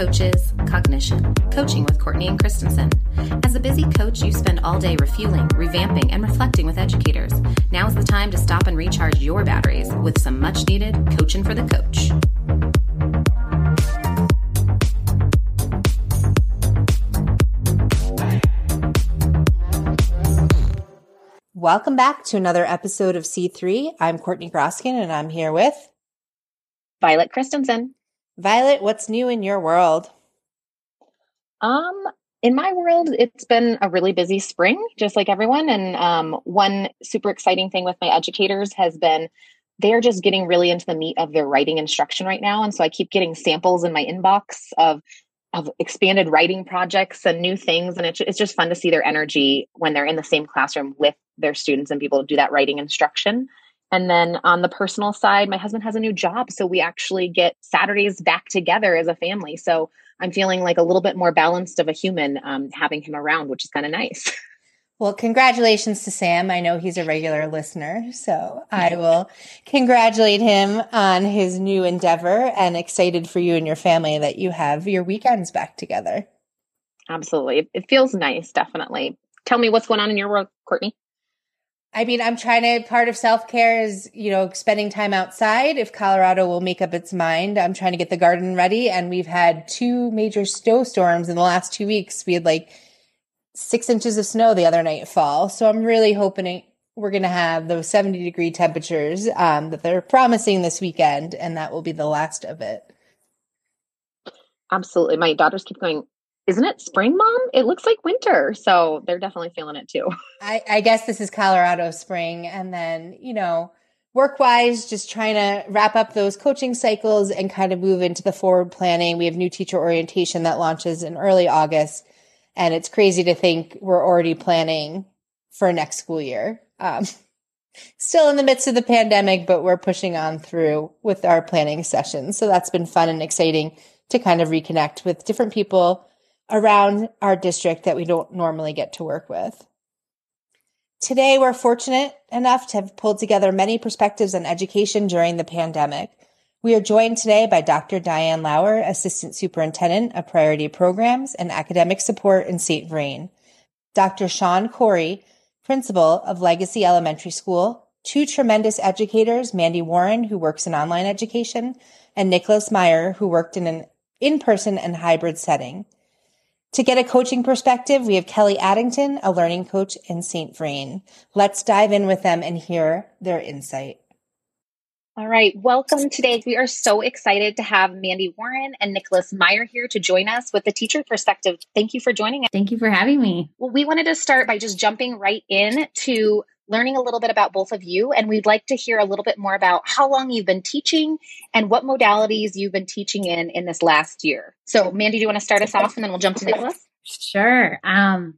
C3 Connecting, Coaches, Cognition. Coaching with Courtney and Christensen. As a busy coach, you spend all day refueling, revamping, and reflecting with educators. Now is the time to stop and recharge your batteries with some much needed coaching for the coach. Welcome back to another episode of C3. I'm Courtney Groskin and I'm here with Violet Christensen. Violet, what's new in your world? Um, in my world, it's been a really busy spring, just like everyone. And um, one super exciting thing with my educators has been they're just getting really into the meat of their writing instruction right now. And so I keep getting samples in my inbox of of expanded writing projects and new things. And it's, it's just fun to see their energy when they're in the same classroom with their students and people to do that writing instruction. And then on the personal side, my husband has a new job. So we actually get Saturdays back together as a family. So I'm feeling like a little bit more balanced of a human um, having him around, which is kind of nice. Well, congratulations to Sam. I know he's a regular listener, so I will congratulate him on his new endeavor and excited for you and your family that you have your weekends back together. Absolutely. It feels nice, definitely. Tell me what's going on in your world, Courtney. I mean, I'm trying to, part of self care is, you know, spending time outside. If Colorado will make up its mind, I'm trying to get the garden ready. And we've had two major snowstorms in the last two weeks. We had like six inches of snow the other night fall. So I'm really hoping we're going to have those 70 degree temperatures um, that they're promising this weekend, and that will be the last of it. Absolutely. My daughters keep going, isn't it spring, mom? It looks like winter. So they're definitely feeling it too. I, I guess this is Colorado spring. And then, you know, work wise, just trying to wrap up those coaching cycles and kind of move into the forward planning. We have new teacher orientation that launches in early August. And it's crazy to think we're already planning for next school year. Um, still in the midst of the pandemic, but we're pushing on through with our planning sessions. So that's been fun and exciting to kind of reconnect with different people around our district that we don't normally get to work with. Today, we're fortunate enough to have pulled together many perspectives on education during the pandemic. We are joined today by Dr. Diane Lauer, Assistant Superintendent of Priority Programs and Academic Support in St. Vrain, Dr. Sean Corey, Principal of Legacy Elementary School, two tremendous educators, Mandy Warren, who works in online education, and Nicholas Meyer, who worked in an in-person and hybrid setting. To get a coaching perspective, we have Kelly Addington, a learning coach in St. Vrain. Let's dive in with them and hear their insight. All right, welcome today. We are so excited to have Mandy Warren and Nicholas Meyer here to join us with the teacher perspective. Thank you for joining us. Thank you for having me. Well, we wanted to start by just jumping right in to learning a little bit about both of you. And we'd like to hear a little bit more about how long you've been teaching and what modalities you've been teaching in in this last year. So, Mandy, do you want to start us off and then we'll jump to Nicholas? Sure. Um,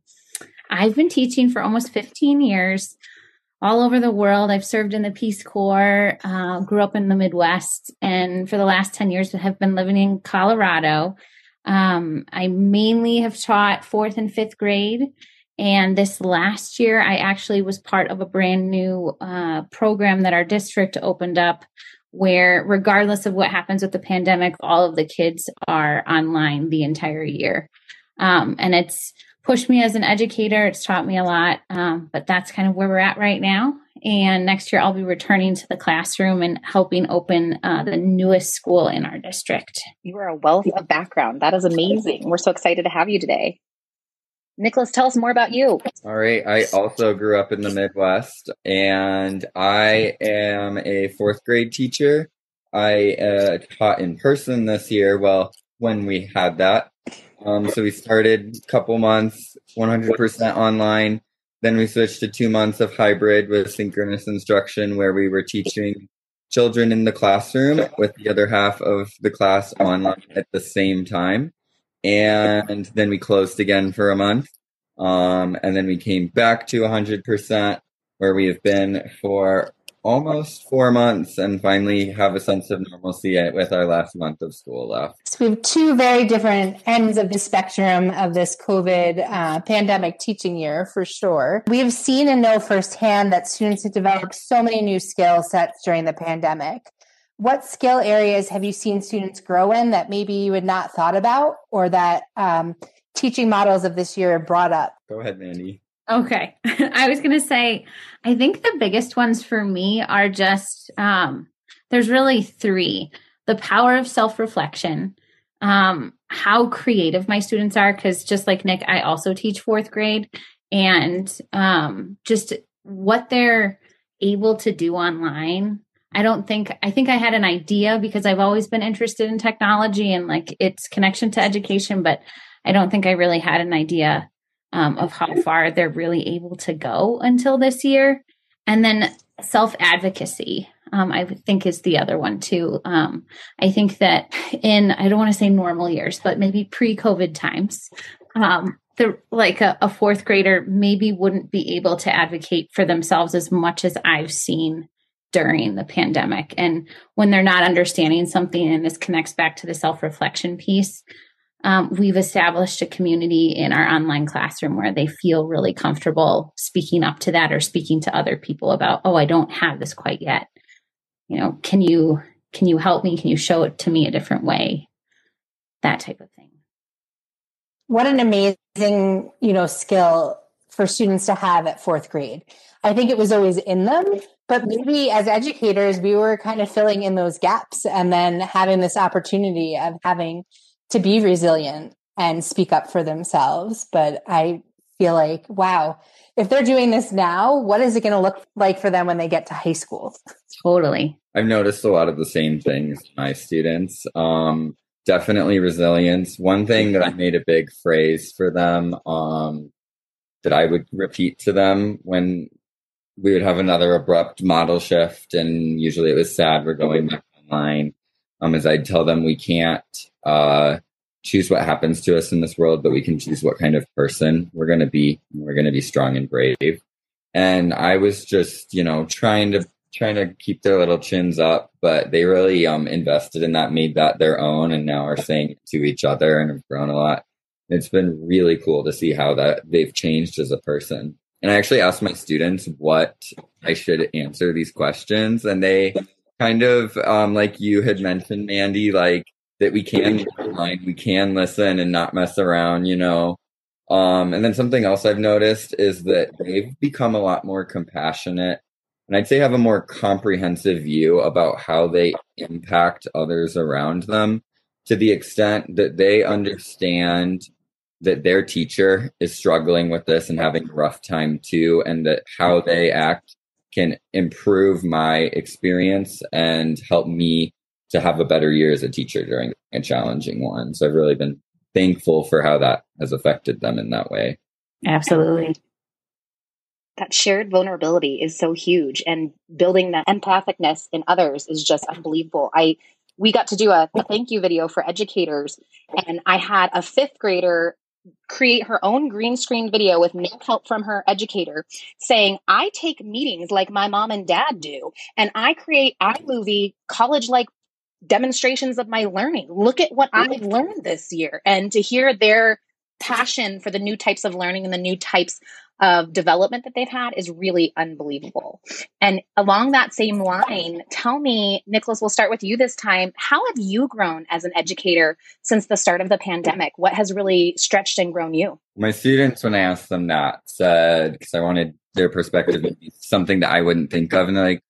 I've been teaching for almost 15 years all over the world. I've served in the Peace Corps, uh, grew up in the Midwest, and for the last 10 years have been living in Colorado. Um, I mainly have taught fourth and fifth grade. And this last year, I actually was part of a brand new uh, program that our district opened up where, regardless of what happens with the pandemic, all of the kids are online the entire year. Um, and it's pushed me as an educator. It's taught me a lot, um, but that's kind of where we're at right now. And next year, I'll be returning to the classroom and helping open uh, the newest school in our district. You are a wealth of background. That is amazing. We're so excited to have you today. Nicholas, tell us more about you. All right. I also grew up in the Midwest and I am a fourth grade teacher. I uh, taught in person this year. Well, when we had that. Um, so we started a couple months, 100% online. Then we switched to two months of hybrid with synchronous instruction where we were teaching children in the classroom with the other half of the class online at the same time. And then we closed again for a month. Um, and then we came back to 100% where we have been for almost four months and finally have a sense of normalcy with our last month of school left. So we have two very different ends of the spectrum of this COVID uh, pandemic teaching year for sure. We have seen and know firsthand that students have developed so many new skill sets during the pandemic. What skill areas have you seen students grow in that maybe you had not thought about or that um, teaching models of this year brought up? Go ahead, Mandy. Okay. I was going to say, I think the biggest ones for me are just um, there's really three the power of self reflection, um, how creative my students are, because just like Nick, I also teach fourth grade, and um, just what they're able to do online. I don't think, I think I had an idea because I've always been interested in technology and like its connection to education, but I don't think I really had an idea um, of how far they're really able to go until this year. And then self advocacy, um, I think is the other one too. Um, I think that in, I don't want to say normal years, but maybe pre COVID times, um, the like a, a, fourth grader maybe wouldn't be able to advocate for themselves as much as I've seen during the pandemic. And when they're not understanding something, and this connects back to the self reflection piece, um, we've established a community in our online classroom where they feel really comfortable speaking up to that or speaking to other people about, oh, I don't have this quite yet. You know, can you can you help me? Can you show it to me a different way? That type of thing. What an amazing, you know, skill for students to have at fourth grade. I think it was always in them, but maybe as educators, we were kind of filling in those gaps and then having this opportunity of having to be resilient and speak up for themselves. But I feel like, wow, if they're doing this now, what is it going to look like for them when they get to high school? Totally. I've noticed a lot of the same things my students. Um, definitely resilience. One thing that I made a big phrase for them um, that I would repeat to them when we would have another abrupt model shift, and usually it was sad we're going back online. Um, is I'd tell them we can't uh, choose what happens to us in this world, but we can choose what kind of person we're going to be. We're going to be strong and brave. And I was just, you know, trying to trying to keep their little chins up, but they really um, invested in that, made that their own, and now are saying it to each other and have grown a lot. It's been really cool to see how that they've changed as a person. And I actually asked my students what I should answer these questions, and they kind of um, like you had mentioned, Mandy, like that we can online, we can listen and not mess around, you know. Um, and then something else I've noticed is that they've become a lot more compassionate and I'd say have a more comprehensive view about how they impact others around them to the extent that they understand that their teacher is struggling with this and having a rough time too, and that how they act can improve my experience and help me to have a better year as a teacher during a challenging one. So I've really been thankful for how that has affected them in that way. Absolutely. That shared vulnerability is so huge and building that empathicness in others is just unbelievable. I we got to do a, a thank you video for educators and I had a fifth grader create her own green screen video with no help from her educator saying, I take meetings like my mom and dad do, and I create iMovie college like demonstrations of my learning. Look at what I've learned this year. And to hear their passion for the new types of learning and the new types of development that they've had is really unbelievable. And along that same line, tell me, Nicholas, we'll start with you this time. How have you grown as an educator since the start of the pandemic? What has really stretched and grown you? My students, when I asked them that, said, because I wanted their perspective, something that I wouldn't think of. And they're like,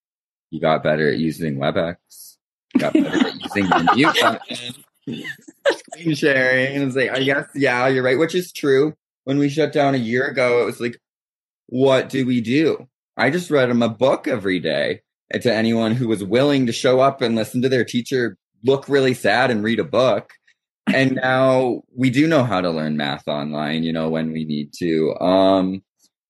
you got better at using WebEx. You got better at using the mute button. Screen sharing. And it's like, I guess, yeah, you're right, which is true when we shut down a year ago, it was like, what do we do? I just read them a book every day. To anyone who was willing to show up and listen to their teacher look really sad and read a book. And now we do know how to learn math online, you know, when we need to. Um,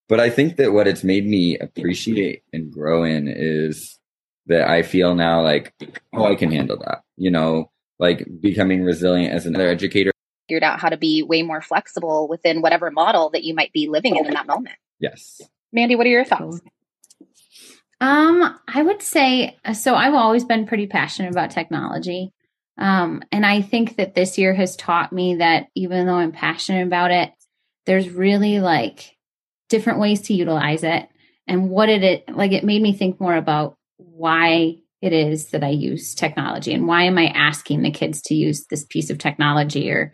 but I think that what it's made me appreciate and grow in is that I feel now like, oh, I can handle that, you know, like becoming resilient as another educator figured out how to be way more flexible within whatever model that you might be living in in that moment. Yes. Mandy, what are your thoughts? Um, I would say so. I've always been pretty passionate about technology. Um, and I think that this year has taught me that even though I'm passionate about it, there's really like different ways to utilize it and what did it like it made me think more about why it is that I use technology and why am I asking the kids to use this piece of technology or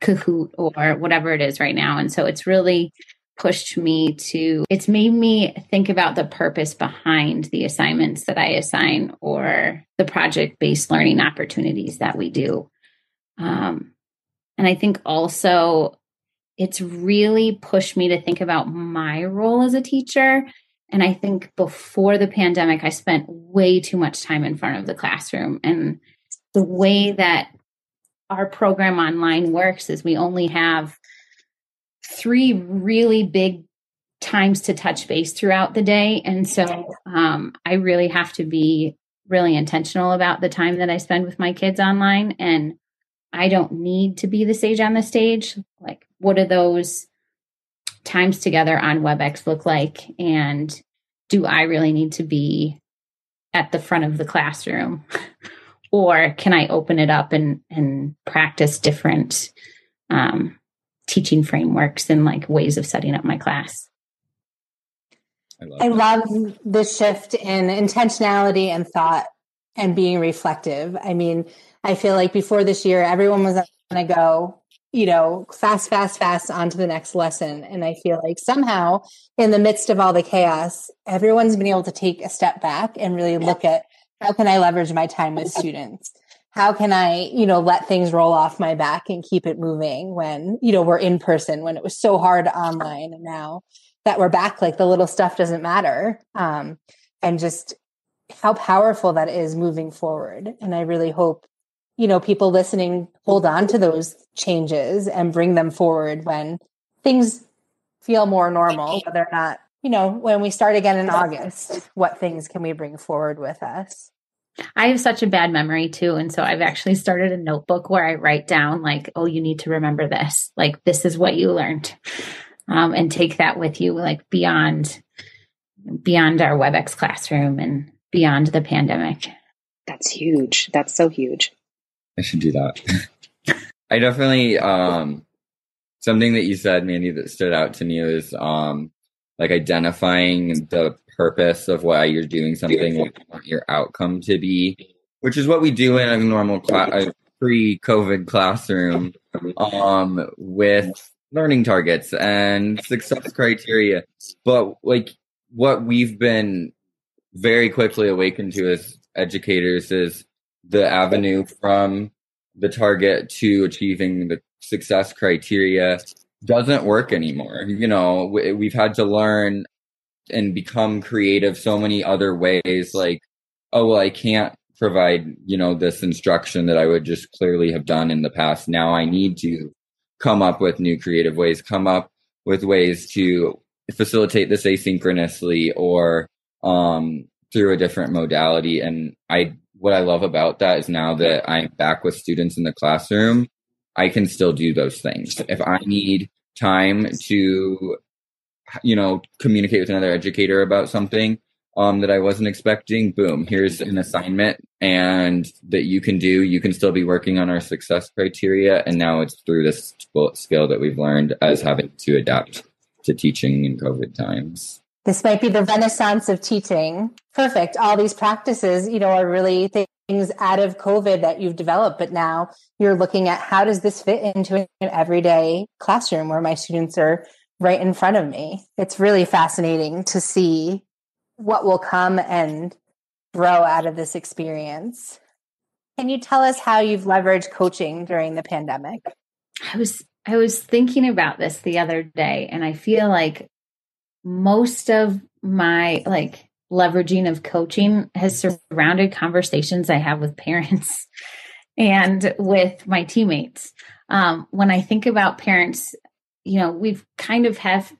Kahoot or whatever it is right now. And so it's really pushed me to, it's made me think about the purpose behind the assignments that I assign or the project based learning opportunities that we do. Um, and I think also it's really pushed me to think about my role as a teacher. And I think before the pandemic, I spent way too much time in front of the classroom. And the way that our program online works is we only have three really big times to touch base throughout the day. And so um, I really have to be really intentional about the time that I spend with my kids online. And I don't need to be the sage on the stage. Like, what do those times together on WebEx look like? And do I really need to be at the front of the classroom? or can I open it up and, and practice different um, teaching frameworks and like ways of setting up my class? I love, I love the shift in intentionality and thought and being reflective. I mean, I feel like before this year, everyone was going to go, you know, fast, fast, fast on to the next lesson. And I feel like somehow in the midst of all the chaos, everyone's been able to take a step back and really look at how can I leverage my time with students? How can I, you know, let things roll off my back and keep it moving when, you know, we're in person, when it was so hard online and now that we're back, like the little stuff doesn't matter. Um, and just how powerful that is moving forward. And I really hope, you know, people listening hold on to those changes and bring them forward when things feel more normal, whether or not, you know, when we start again in August, what things can we bring forward with us? I have such a bad memory too. And so I've actually started a notebook where I write down, like, oh, you need to remember this. Like, this is what you learned. Um, and take that with you, like, beyond beyond our WebEx classroom and beyond the pandemic. That's huge. That's so huge. I should do that. I definitely um something that you said, Mandy, that stood out to me was um like identifying the purpose of why you're doing something, what you want your outcome to be, which is what we do in a normal class, pre-COVID classroom, um, with learning targets and success criteria. But like what we've been very quickly awakened to as educators is the avenue from the target to achieving the success criteria doesn't work anymore. You know, we've had to learn and become creative so many other ways. Like, oh, well, I can't provide, you know, this instruction that I would just clearly have done in the past. Now I need to come up with new creative ways, come up with ways to facilitate this asynchronously or um, through a different modality. And I, what I love about that is now that I'm back with students in the classroom, I can still do those things. If I need time to, you know, communicate with another educator about something um, that I wasn't expecting, boom, here's an assignment and that you can do. You can still be working on our success criteria. And now it's through this skill that we've learned as having to adapt to teaching in COVID times. This might be the renaissance of teaching. Perfect. All these practices, you know, are really things out of COVID that you've developed, but now you're looking at how does this fit into an everyday classroom where my students are right in front of me. It's really fascinating to see what will come and grow out of this experience. Can you tell us how you've leveraged coaching during the pandemic? I was I was thinking about this the other day and I feel like most of my like leveraging of coaching has surrounded conversations I have with parents and with my teammates. Um, when I think about parents, you know, we've kind of have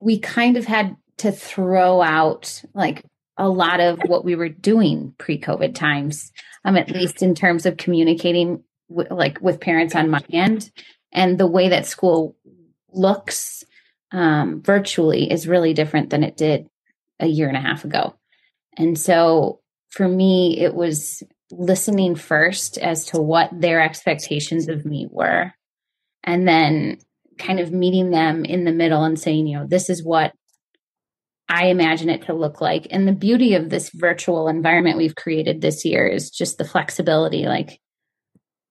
we kind of had to throw out like a lot of what we were doing pre-COVID times, um, at least in terms of communicating w- like with parents on my end and the way that school looks um, virtually is really different than it did a year and a half ago. And so for me, it was listening first as to what their expectations of me were, and then kind of meeting them in the middle and saying, you know, this is what I imagine it to look like. And the beauty of this virtual environment we've created this year is just the flexibility. Like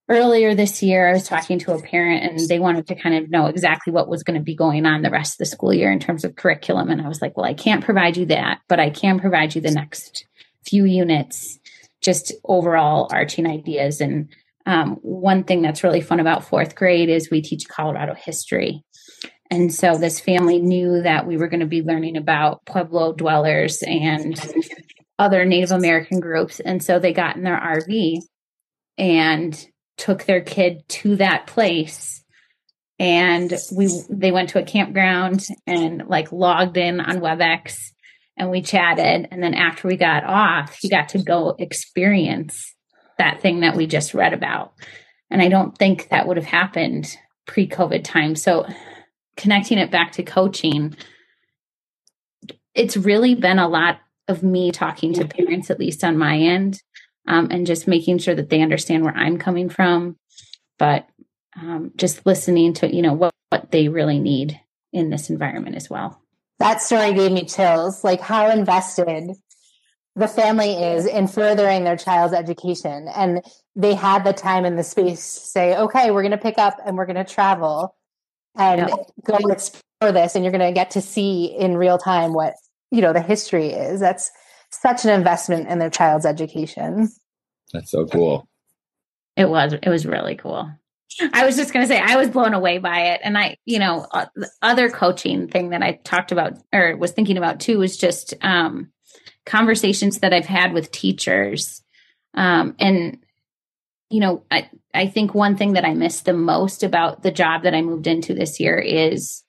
earlier this year, I was talking to a parent and they wanted to kind of know exactly what was going to be going on the rest of the school year in terms of curriculum. And I was like, well, I can't provide you that, but I can provide you the next few units, just overall arching ideas. And um, one thing that's really fun about fourth grade is we teach Colorado history. And so this family knew that we were going to be learning about Pueblo dwellers and other Native American groups. And so they got in their RV and took their kid to that place. And we they went to a campground and like logged in on WebEx and we chatted. And then after we got off, he got to go experience that thing that we just read about. And I don't think that would have happened pre COVID time. So connecting it back to coaching, it's really been a lot of me talking to parents, at least on my end, um, and just making sure that they understand where I'm coming from, but um, just listening to you know what, what they really need in this environment as well. That story gave me chills. Like how invested the family is in furthering their child's education, and they had the time and the space to say, "Okay, we're going to pick up and we're going to travel." and yep. go explore this and you're going to get to see in real time what you know the history is that's such an investment in their child's education. That's so cool. It was it was really cool. I was just going to say i was blown away by it. And i you know uh, the other coaching thing that i talked about or was thinking about too was just um conversations that i've had with teachers. Um and you know, I, I think one thing that I miss the most about the job that I moved into this year is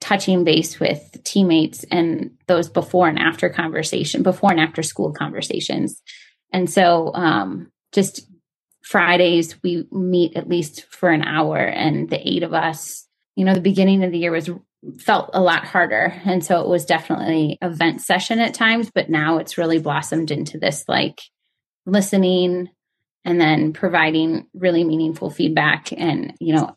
touching base with teammates and those before and after conversation, before and after school conversations. And so, um, just Fridays, we meet at least for an hour and the eight of us, you know, the beginning of the year was felt a lot harder. And so it was definitely event session at times, but now it's really blossomed into this like listening, and then providing really meaningful feedback and you know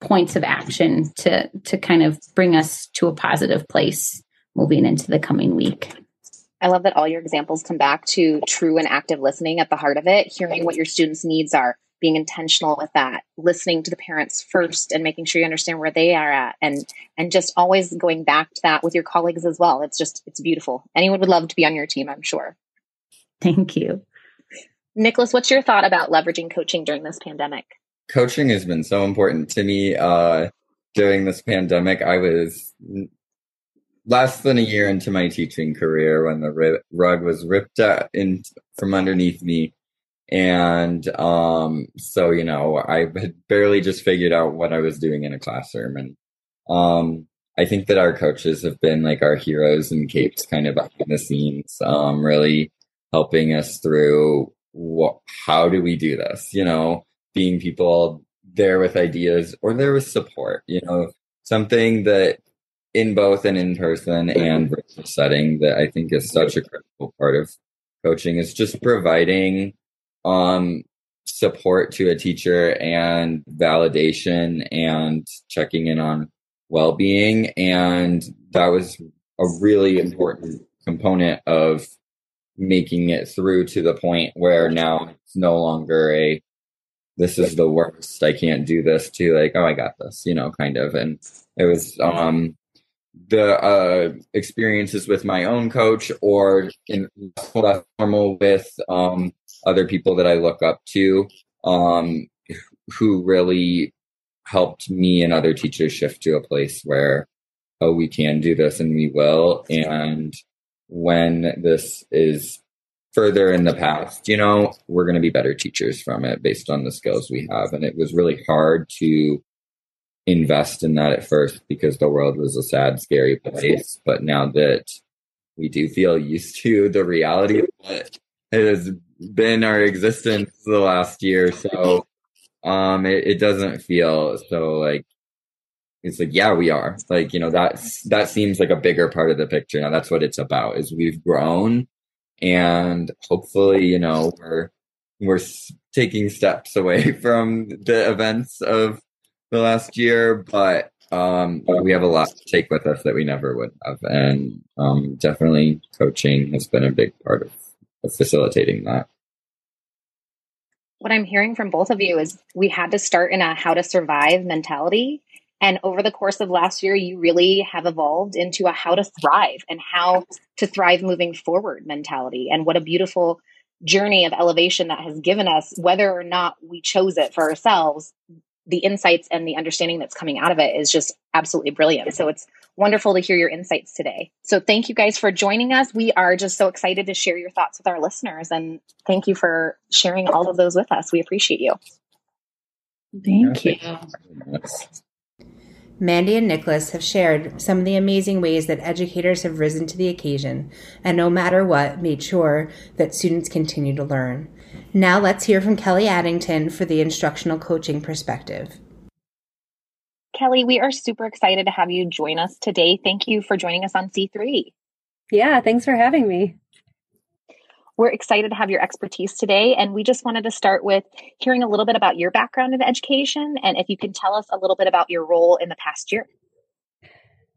points of action to to kind of bring us to a positive place moving into the coming week. I love that all your examples come back to true and active listening at the heart of it hearing what your students needs are being intentional with that listening to the parents first and making sure you understand where they are at and and just always going back to that with your colleagues as well. It's just it's beautiful. Anyone would love to be on your team i'm sure. Thank you. Nicholas, what's your thought about leveraging coaching during this pandemic? Coaching has been so important to me uh, during this pandemic. I was less than a year into my teaching career when the rug was ripped out in from underneath me. And um, so, you know, I had barely just figured out what I was doing in a classroom. And um, I think that our coaches have been like our heroes and capes kind of behind the scenes, um, really helping us through what, how do we do this? You know, being people there with ideas or there with support, you know, something that in both an in person and virtual setting that I think is such a critical part of coaching is just providing um support to a teacher and validation and checking in on well-being. And that was a really important component of making it through to the point where now it's no longer a this is the worst. I can't do this to like oh i got this you know kind of. And it was um the uh experiences with my own coach or in formal with um other people that i look up to um who really helped me and other teachers shift to a place where oh we can do this and we will. And when this is further in the past, you know, we're going to be better teachers from it based on the skills we have. And it was really hard to invest in that at first because the world was a sad, scary place. But now that we do feel used to the reality of what has been our existence the last year, so um, it, it doesn't feel so like it's like yeah we are like you know that's that seems like a bigger part of the picture now that's what it's about is we've grown and hopefully you know we're we're taking steps away from the events of the last year but um, we have a lot to take with us that we never would have. And um, definitely coaching has been a big part of, of facilitating that. What I'm hearing from both of you is we had to start in a how to survive mentality. And over the course of last year, you really have evolved into a how to thrive and how to thrive moving forward mentality. And what a beautiful journey of elevation that has given us, whether or not we chose it for ourselves, the insights and the understanding that's coming out of it is just absolutely brilliant. So it's wonderful to hear your insights today. So thank you guys for joining us. We are just so excited to share your thoughts with our listeners and thank you for sharing all of those with us. We appreciate you. Thank you. Mandy and Nicholas have shared some of the amazing ways that educators have risen to the occasion and no matter what made sure that students continue to learn. Now let's hear from Kelly Addington for the instructional coaching perspective. Kelly, we are super excited to have you join us today. Thank you for joining us on C3. Yeah, thanks for having me. We're excited to have your expertise today. And we just wanted to start with hearing a little bit about your background in education and if you can tell us a little bit about your role in the past year.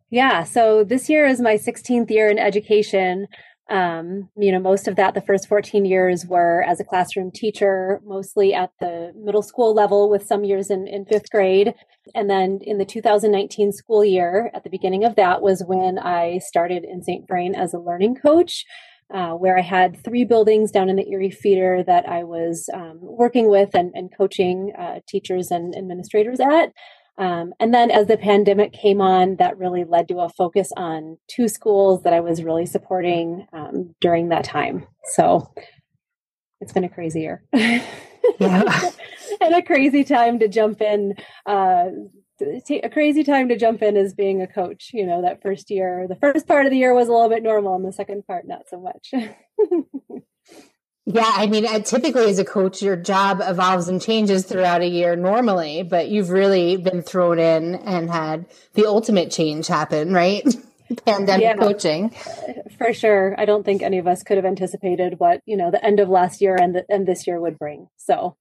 Yeah, so this year is my 16th year in education. Um, you know, most of that, the first 14 years were as a classroom teacher, mostly at the middle school level, with some years in, in fifth grade. And then in the 2019 school year, at the beginning of that, was when I started in St. Vrain as a learning coach. Uh, where I had three buildings down in the Erie feeder that I was um, working with and, and coaching uh, teachers and administrators at. Um, and then as the pandemic came on, that really led to a focus on two schools that I was really supporting um, during that time. So it's been a crazy year. yeah. and a crazy time to jump in. Uh, a crazy time to jump in as being a coach. You know, that first year, the first part of the year was a little bit normal, and the second part, not so much. Yeah, I mean, uh, typically as a coach, your job evolves and changes throughout a year normally, but you've really been thrown in and had the ultimate change happen, right? Pandemic yeah, coaching. For sure. I don't think any of us could have anticipated what, you know, the end of last year and, the, and this year would bring. So,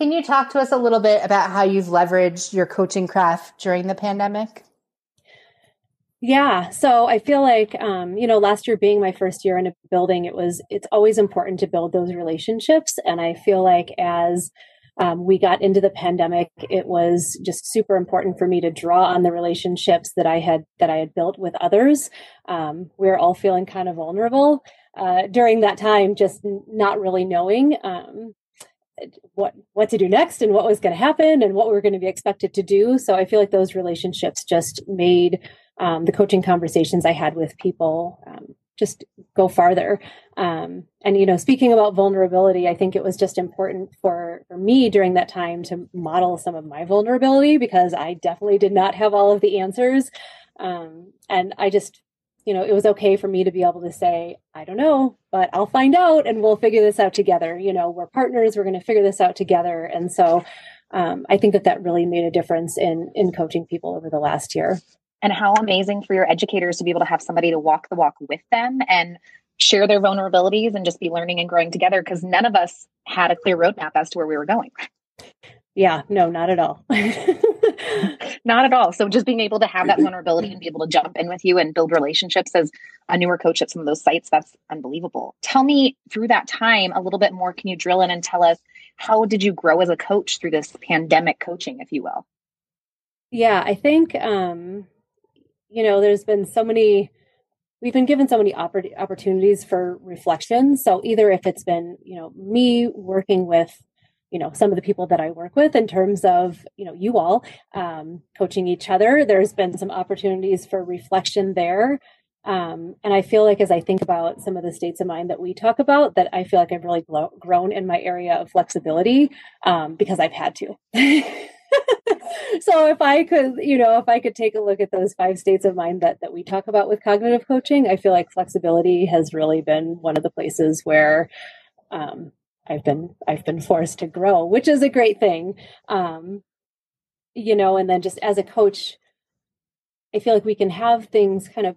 can you talk to us a little bit about how you've leveraged your coaching craft during the pandemic? Yeah. So I feel like, um, you know, last year being my first year in a building, it was, it's always important to build those relationships. And I feel like as um, we got into the pandemic, it was just super important for me to draw on the relationships that I had, that I had built with others. Um, we are all feeling kind of vulnerable, uh, during that time, just not really knowing, um, what what to do next and what was going to happen and what we were going to be expected to do so i feel like those relationships just made um, the coaching conversations I had with people um, just go farther. Um, and, you know, speaking about vulnerability, I think it was just important for, for me during that time to model some of my vulnerability because I definitely did not have all of the answers. Um, and I just, you know, it was okay for me to be able to say, I don't know, but I'll find out and we'll figure this out together. You know, we're partners, we're going to figure this out together. And so, um, I think that that really made a difference in in coaching people over the last year and how amazing for your educators to be able to have somebody to walk the walk with them and share their vulnerabilities and just be learning and growing together because none of us had a clear roadmap as to where we were going. Yeah, no, not at all. not at all. So just being able to have that vulnerability and be able to jump in with you and build relationships as a newer coach at some of those sites, that's unbelievable. Tell me through that time a little bit more. Can you drill in and tell us how did you grow as a coach through this pandemic coaching, if you will? Yeah, I think um you know, there's been so many, we've been given so many oppor- opportunities for reflection. So either if it's been, you know, me working with, you know, some of the people that I work with in terms of, you know, you all um, coaching each other, there's been some opportunities for reflection there. Um, and I feel like as I think about some of the states of mind that we talk about, that I feel like I've really grown in my area of flexibility um, because I've had to. so if I could, you know, if I could take a look at those five states of mind that that we talk about with cognitive coaching, I feel like flexibility has really been one of the places where um, I've been I've been forced to grow, which is a great thing. Um, you know, and then just as a coach, I feel like we can have things kind of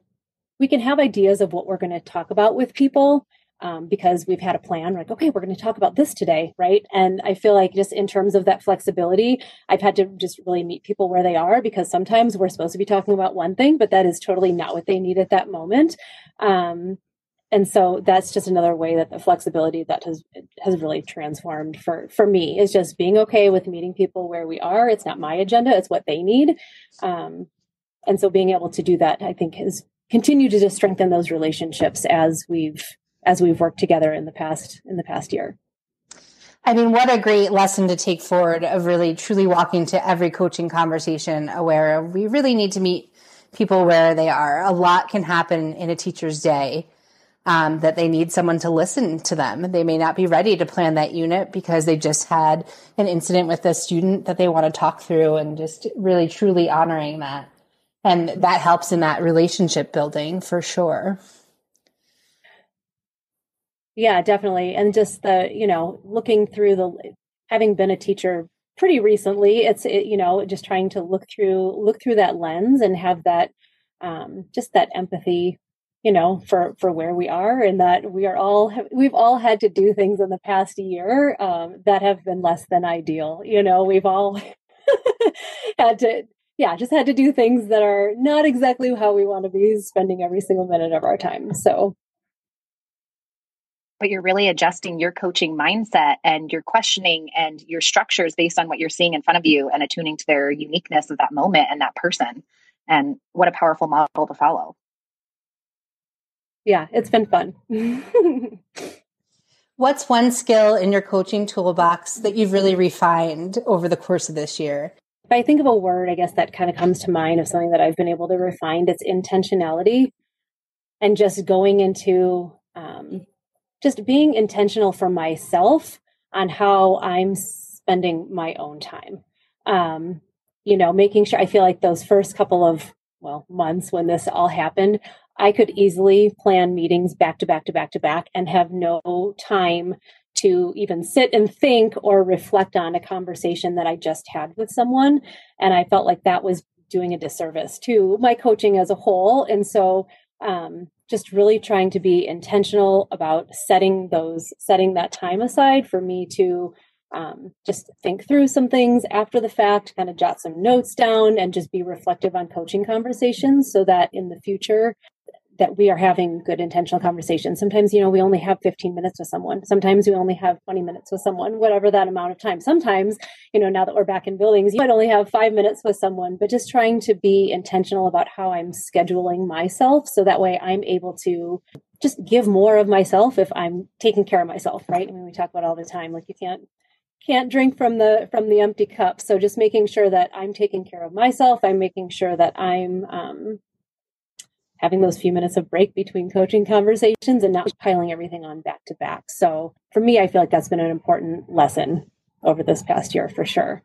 we can have ideas of what we're going to talk about with people um, because we've had a plan. like, okay, we're going to talk about this today, right? And I feel like just in terms of that flexibility, I've had to just really meet people where they are because sometimes we're supposed to be talking about one thing, but that is totally not what they need at that moment. Um, and so that's just another way that the flexibility that has has really transformed for for me is just being okay with meeting people where we are. It's not my agenda; it's what they need. Um, and so being able to do that, I think, has continued to just strengthen those relationships as we've as we've worked together in the past in the past year. I mean, what a great lesson to take forward of really truly walking to every coaching conversation aware of we really need to meet people where they are. A lot can happen in a teacher's day um, that they need someone to listen to them. They may not be ready to plan that unit because they just had an incident with a student that they want to talk through and just really truly honoring that. And that helps in that relationship building for sure. Yeah, definitely. And just the, you know, looking through the, having been a teacher pretty recently, it's, it, you know, just trying to look through, look through that lens and have that, um, just that empathy you know for for where we are and that we are all we've all had to do things in the past year um, that have been less than ideal. You know we've all had to yeah just had to do things that are not exactly how we want to be spending every single minute of our time. So. But you're really adjusting your coaching mindset and your questioning and your structures based on what you're seeing in front of you and attuning to their uniqueness of that moment and that person. And what a powerful model to follow yeah, it's been fun. What's one skill in your coaching toolbox that you've really refined over the course of this year? If I think of a word, I guess that kind of comes to mind of something that I've been able to refine, it's intentionality and just going into um, just being intentional for myself on how I'm spending my own time. Um, you know, making sure I feel like those first couple of well months when this all happened I could easily plan meetings back to back to back to back and have no time to even sit and think or reflect on a conversation that I just had with someone. And I felt like that was doing a disservice to my coaching as a whole. And so, um, just really trying to be intentional about setting those, setting that time aside for me to um, just think through some things after the fact, kind of jot some notes down, and just be reflective on coaching conversations so that in the future that we are having good intentional conversations. Sometimes, you know, we only have 15 minutes with someone. Sometimes we only have 20 minutes with someone, whatever that amount of time. Sometimes, you know, now that we're back in buildings, you might only have five minutes with someone, but just trying to be intentional about how I'm scheduling myself so that way I'm able to just give more of myself if I'm taking care of myself, right? I mean, we talk about all the time, like you can't can't drink from the from the empty cup so just making sure that i'm taking care of myself i'm making sure that i'm um, having those few minutes of break between coaching conversations and not piling everything on back to back. So for me, I feel like that's been an important lesson over this past year for sure.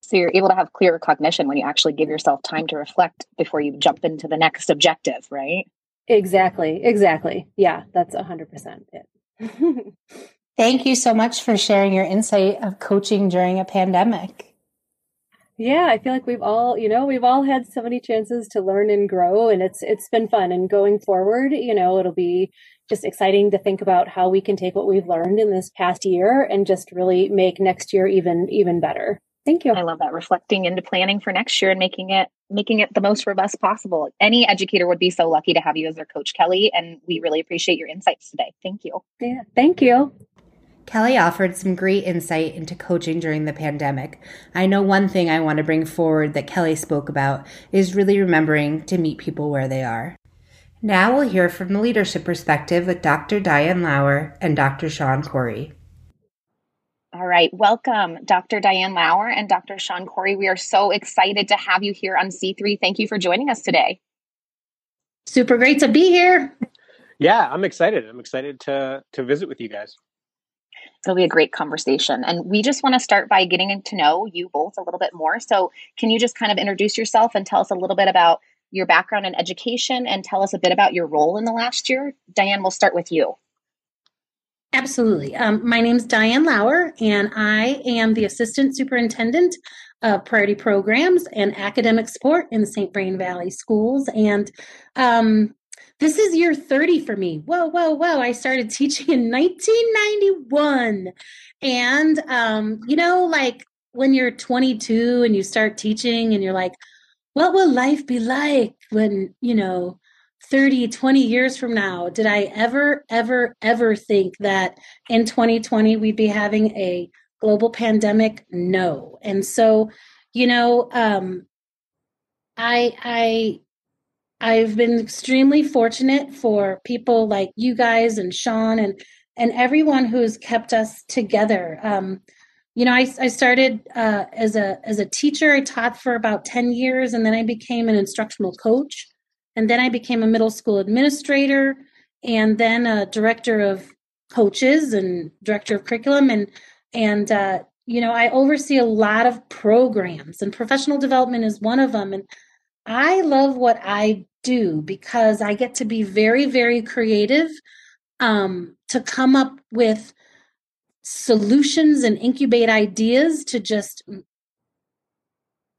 So you're able to have clearer cognition when you actually give yourself time to reflect before you jump into the next objective, right? Exactly. Exactly. Yeah, that's 100% it. Thank you so much for sharing your insight of coaching during a pandemic. Yeah, I feel like we've all, you know, we've all had so many chances to learn and grow and it's it's been fun and going forward, you know, it'll be just exciting to think about how we can take what we've learned in this past year and just really make next year even even better. Thank you. I love that reflecting into planning for next year and making it making it the most robust possible. Any educator would be so lucky to have you as their coach, Kelly, and we really appreciate your insights today. Thank you. Yeah, thank you. Kelly offered some great insight into coaching during the pandemic. I know one thing I want to bring forward that Kelly spoke about is really remembering to meet people where they are. Now we'll hear from the leadership perspective with Dr. Diane Lauer and Dr. Sean Corey. All right, welcome, Dr. Diane Lauer and Dr. Sean Corey. We are so excited to have you here on C3. Thank you for joining us today. Super great to be here. Yeah, I'm excited. I'm excited to to visit with you guys. It'll be a great conversation. And we just want to start by getting to know you both a little bit more. So, can you just kind of introduce yourself and tell us a little bit about your background in education and tell us a bit about your role in the last year? Diane, we'll start with you. Absolutely. Um, my name is Diane Lauer, and I am the Assistant Superintendent of Priority Programs and Academic Support in the St. Vrain Valley Schools. And um, this is year 30 for me. Whoa, whoa, whoa. I started teaching in 1991. And, um, you know, like when you're 22 and you start teaching and you're like, what will life be like when, you know, 30, 20 years from now? Did I ever, ever, ever think that in 2020 we'd be having a global pandemic? No. And so, you know, um, I, I, I've been extremely fortunate for people like you guys and Sean and and everyone who's kept us together. Um, you know, I, I started uh, as a as a teacher. I taught for about ten years, and then I became an instructional coach, and then I became a middle school administrator, and then a director of coaches and director of curriculum, and and uh, you know, I oversee a lot of programs, and professional development is one of them, and I love what I do because I get to be very, very creative um, to come up with solutions and incubate ideas to just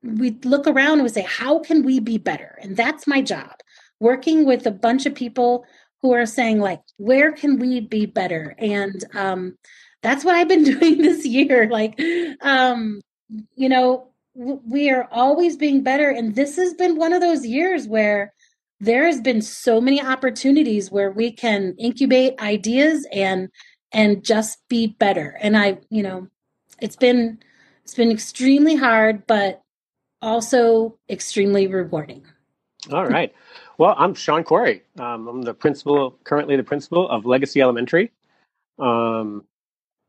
we look around and we say how can we be better? And that's my job working with a bunch of people who are saying like where can we be better? And um, that's what i've been doing this year like um, you know we are always being better and this has been one of those years where there has been so many opportunities where we can incubate ideas and and just be better. And i you know it's been it's been extremely hard but also extremely rewarding. All right. Well i'm sean corey. Um, i'm the principal currently the principal of legacy elementary. Um,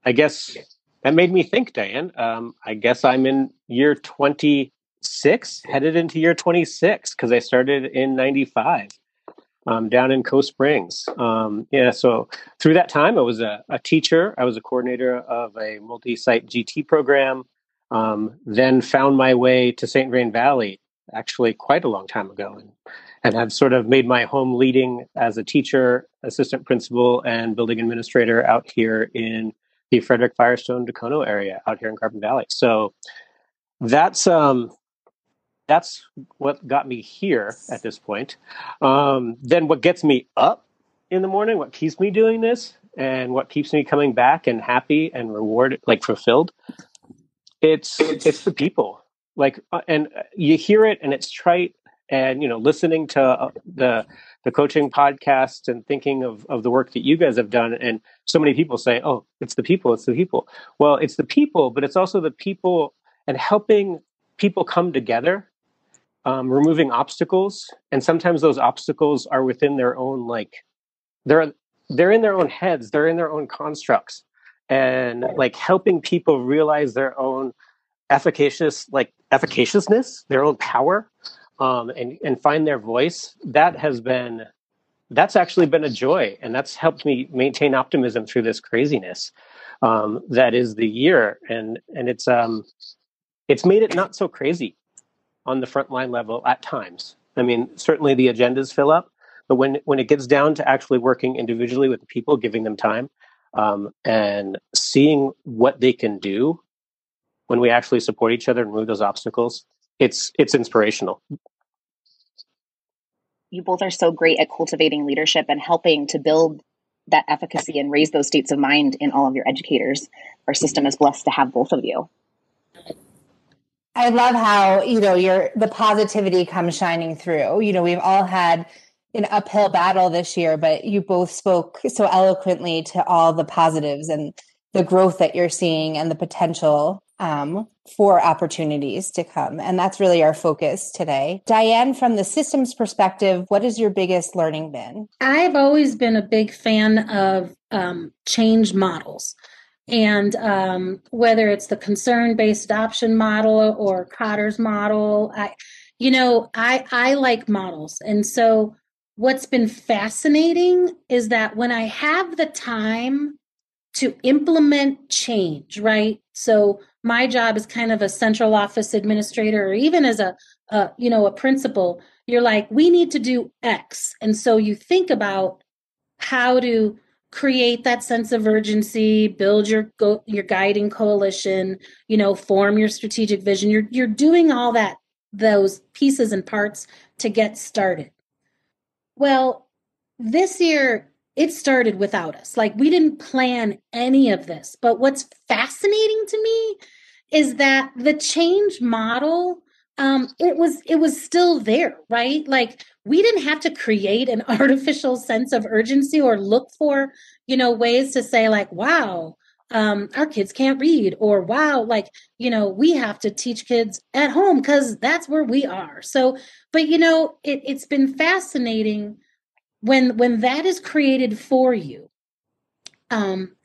i guess that made me think diane. Um, i guess i'm in year 20 six, headed into year 26, because I started in 95 um, down in Coast Springs. Um, yeah, so through that time, I was a, a, teacher, I was a coordinator of a multi site GT program, um, then found my way to St. Vrain Valley actually quite a long time ago and, and have sort of made my home leading as a teacher, assistant principal, and building administrator out here in the Frederick Firestone Dacono area out here in Carbon Valley. So that's um that's what got me here at this point. Um, then what gets me up in the morning, what keeps me doing this, and what keeps me coming back and happy and rewarded, like fulfilled, it's it's the people. Like, uh, and you hear it, and it's trite. And you know, listening to uh, the the coaching podcast and thinking of of the work that you guys have done, and so many people say, "Oh, it's the people, it's the people." Well, it's the people, but it's also the people and helping people come together um, removing obstacles and sometimes those obstacles are within their own like they're they're in their own heads they're in their own constructs and like helping people realize their own efficacious like efficaciousness their own power um, and and find their voice that has been that's actually been a joy and that's helped me maintain optimism through this craziness um, that is the year and and it's um it's made it not so crazy on the frontline level at times. I mean, certainly the agendas fill up, but when when it gets down to actually working individually with the people, giving them time, um, and seeing what they can do when we actually support each other and remove those obstacles, it's it's inspirational. You both are so great at cultivating leadership and helping to build that efficacy and raise those states of mind in all of your educators. Our system is blessed to have both of you. I love how, you know, your the positivity comes shining through. You know, we've all had an uphill battle this year, but you both spoke so eloquently to all the positives and the growth that you're seeing and the potential um, for opportunities to come. And that's really our focus today. Diane, from the systems perspective, what has your biggest learning been? I've always been a big fan of um, change models. And um, whether it's the concern based adoption model or Kotter's model, I, you know, I, I like models. And so what's been fascinating is that when I have the time to implement change, right? So my job is kind of a central office administrator or even as a, a you know, a principal, you're like, we need to do X. And so you think about how to create that sense of urgency build your go, your guiding coalition you know form your strategic vision you're you're doing all that those pieces and parts to get started well this year it started without us. Like we didn't plan any of this. But what's fascinating to me is that the change model um it was it was still there right like we didn't have to create an artificial sense of urgency or look for you know ways to say like wow um our kids can't read or wow like you know we have to teach kids at home because that's where we are. So but you know it, it's been fascinating when when that is created for you um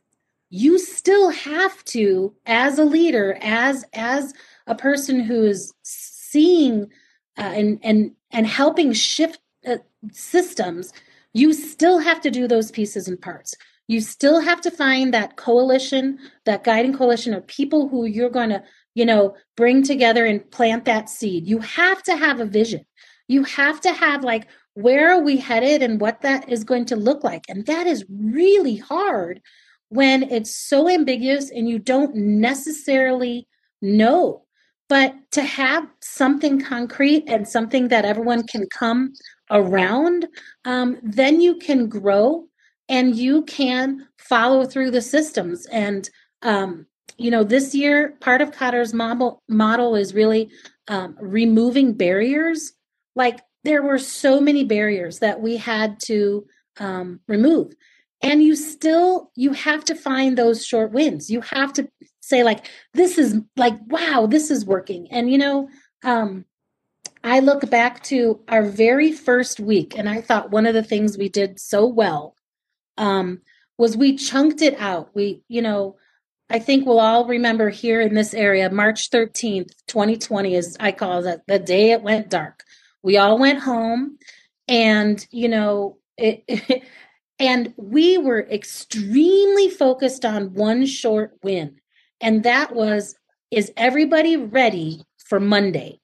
you still have to as a leader as as a person who is seeing uh, and and and helping shift uh, systems you still have to do those pieces and parts. You still have to find that coalition that guiding coalition of people who you're going to you know bring together and plant that seed. You have to have a vision. You have to have like where are we headed and what that is going to look like? And that is really hard when it's so ambiguous and you don't necessarily know but to have something concrete and something that everyone can come around um, then you can grow and you can follow through the systems. And um, you know this year part of Kotter's model model is really um, removing barriers. Like there were so many barriers that we had to um, remove. And you still you have to find those short wins. You have to say like this is like wow this is working. And you know um i look back to our very first week and i thought one of the things we did so well um was we chunked it out. We you know i think we'll all remember here in this area march 13th 2020 is i call that the day it went dark. We all went home and you know it, it and we were extremely focused on one short win and that was is everybody ready for monday?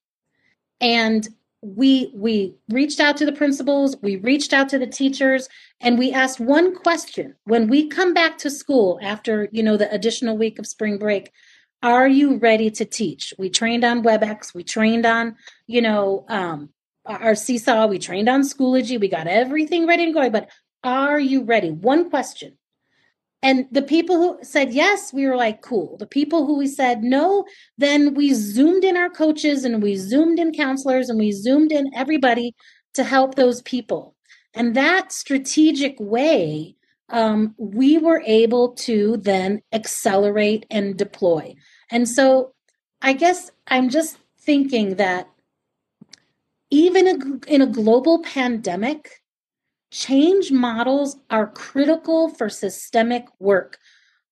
And we we reached out to the principals we reached out to the teachers and we asked one question. When we come back to school after you know the additional week of spring break are you ready to teach? We trained on webex we trained on you know um, our seesaw we trained on schoology we got everything ready to go but are you ready? One question and the people who said yes, we were like, cool. The people who we said no, then we zoomed in our coaches and we zoomed in counselors and we zoomed in everybody to help those people. And that strategic way, um, we were able to then accelerate and deploy. And so I guess I'm just thinking that even in a global pandemic, change models are critical for systemic work.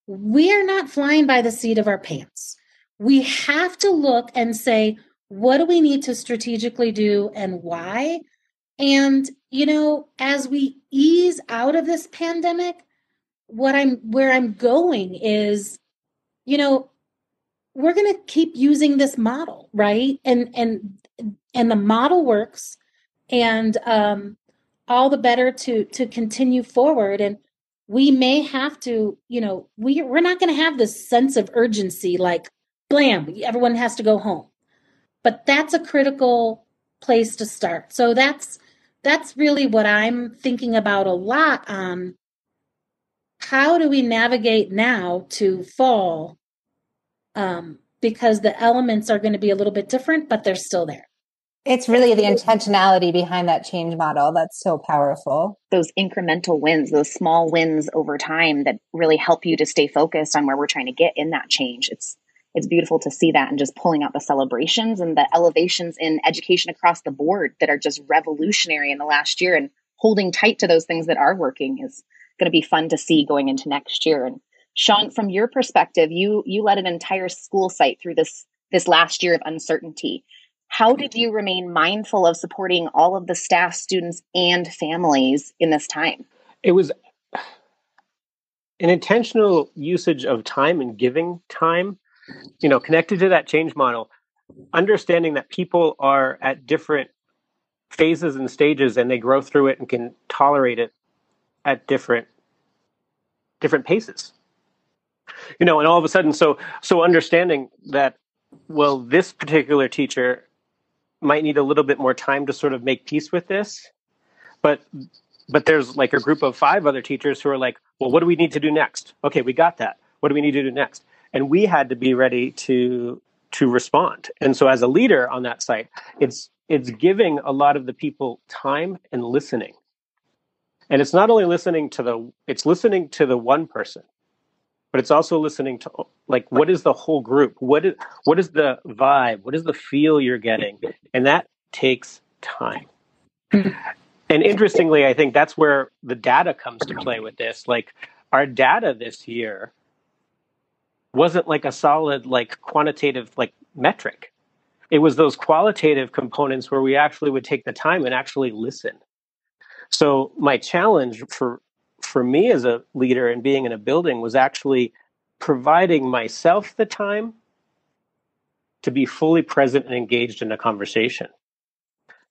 We are not flying by the seat of our pants. We have to look and say, what do we need to strategically do and why? And, you know, as we ease out of this pandemic, what I'm where I'm going is, you know, we're going to keep using this model, right? And and and the model works and um all the better to to continue forward. And we may have to you know we we're not going to have this sense of urgency like blam everyone has to go home. But that's a critical place to start. So that's that's really what i'm thinking about a lot on how do we navigate now to fall um, because the elements are going to be a little bit different but they're still there it's really the intentionality behind that change model that's so powerful. Those incremental wins, those small wins over time that really help you to stay focused on where we're trying to get in that change. It's it's beautiful to see that and just pulling out the celebrations and the elevations in education across the board that are just revolutionary in the last year and holding tight to those things that are working is going to be fun to see going into next year. And Sean, from your perspective, you you led an entire school site through this this last year of uncertainty how did you remain mindful of supporting all of the staff, students, and families in this time? It was an intentional usage of time and giving time, you know, connected to that change model, understanding that people are at different phases and stages and they grow through it and can tolerate it at different different paces you know and all of a sudden so so understanding that well this particular teacher might need a little bit more time to sort of make peace with this. But but there's like a group of five other teachers who are like, well, what do we need to do next? Okay, we got that. What do we need to do next? And we had to be ready to to respond. And so as a leader on that site, it's it's giving a lot of the people time and listening. And it's not only listening to the it's listening to the one person, but it's also listening to like what is the whole group? What is what is the vibe? What is the feel you're getting? And that takes time. And interestingly, I think that's where the data comes to play with this. Like our data this year wasn't like a solid, like quantitative, like metric. It was those qualitative components where we actually would take the time and actually listen. So my challenge for for me as a leader and being in a building was actually providing myself the time to be fully present and engaged in a conversation.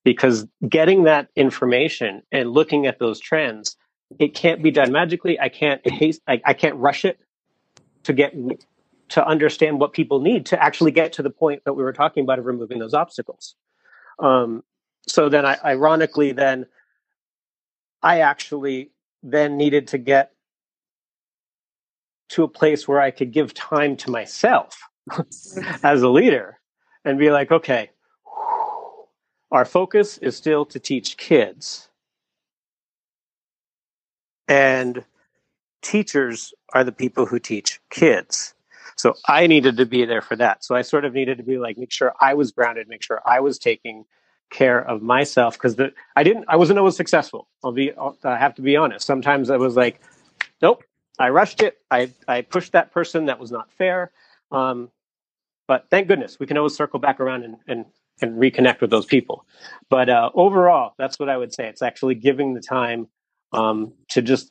Because getting that information and looking at those trends it can't be done magically. I can't haste I, I can't rush it to get to understand what people need to actually get to the point that we were talking about of removing those obstacles. Um, so then I, ironically then i actually then needed to get to a place where i could give time to myself as a leader and be like okay our focus is still to teach kids. And teachers are the people who teach kids. So I needed to be there for that. So I sort of needed to be like, make sure I was grounded, make sure I was taking care of myself because I didn't I wasn't always successful. I'll be I have to be honest. Sometimes I was like, nope, I rushed it. I I pushed that person. That was not fair. Um, but thank goodness we can always circle back around and, and and reconnect with those people. But uh, overall, that's what I would say. It's actually giving the time um, to just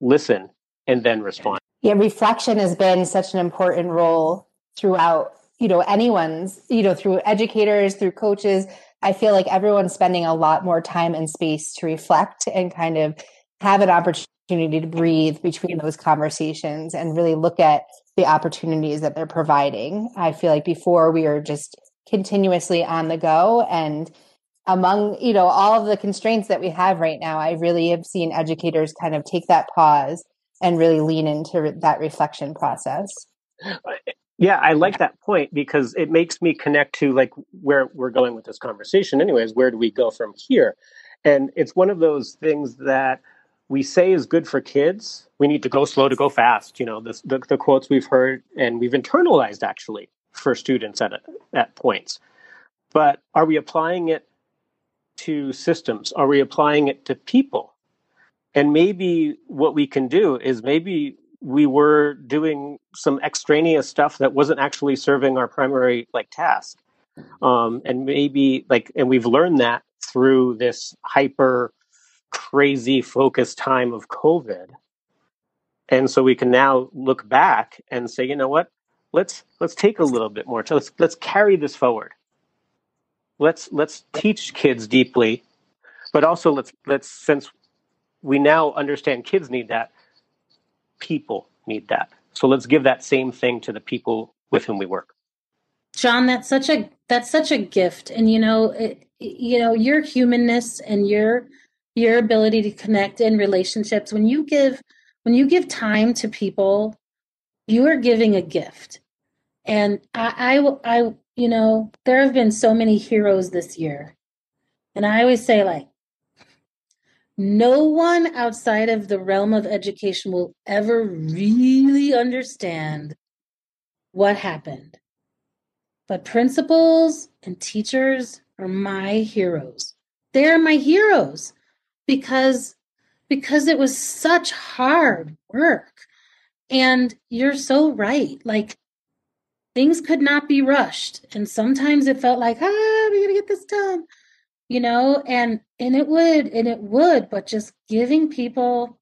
listen and then respond. Yeah, reflection has been such an important role throughout, you know, anyone's, you know, through educators, through coaches. I feel like everyone's spending a lot more time and space to reflect and kind of have an opportunity to breathe between those conversations and really look at the opportunities that they're providing. I feel like before we are just continuously on the go and among you know all of the constraints that we have right now i really have seen educators kind of take that pause and really lean into that reflection process yeah i like that point because it makes me connect to like where we're going with this conversation anyways where do we go from here and it's one of those things that we say is good for kids we need to go slow to go fast you know this, the, the quotes we've heard and we've internalized actually for students at, at points. But are we applying it to systems? Are we applying it to people? And maybe what we can do is maybe we were doing some extraneous stuff that wasn't actually serving our primary like task. Um, and maybe like, and we've learned that through this hyper crazy focused time of COVID. And so we can now look back and say, you know what? let's let's take a little bit more. So let's let's carry this forward. Let's let's teach kids deeply, but also let's let's since we now understand kids need that, people need that. So let's give that same thing to the people with whom we work. John, that's such a that's such a gift, and you know, it, you know, your humanness and your your ability to connect in relationships. When you give when you give time to people, you are giving a gift. And I, I, I, you know, there have been so many heroes this year. And I always say, like, no one outside of the realm of education will ever really understand what happened. But principals and teachers are my heroes. They're my heroes because because it was such hard work. And you're so right. Like things could not be rushed and sometimes it felt like ah we gotta get this done you know and and it would and it would but just giving people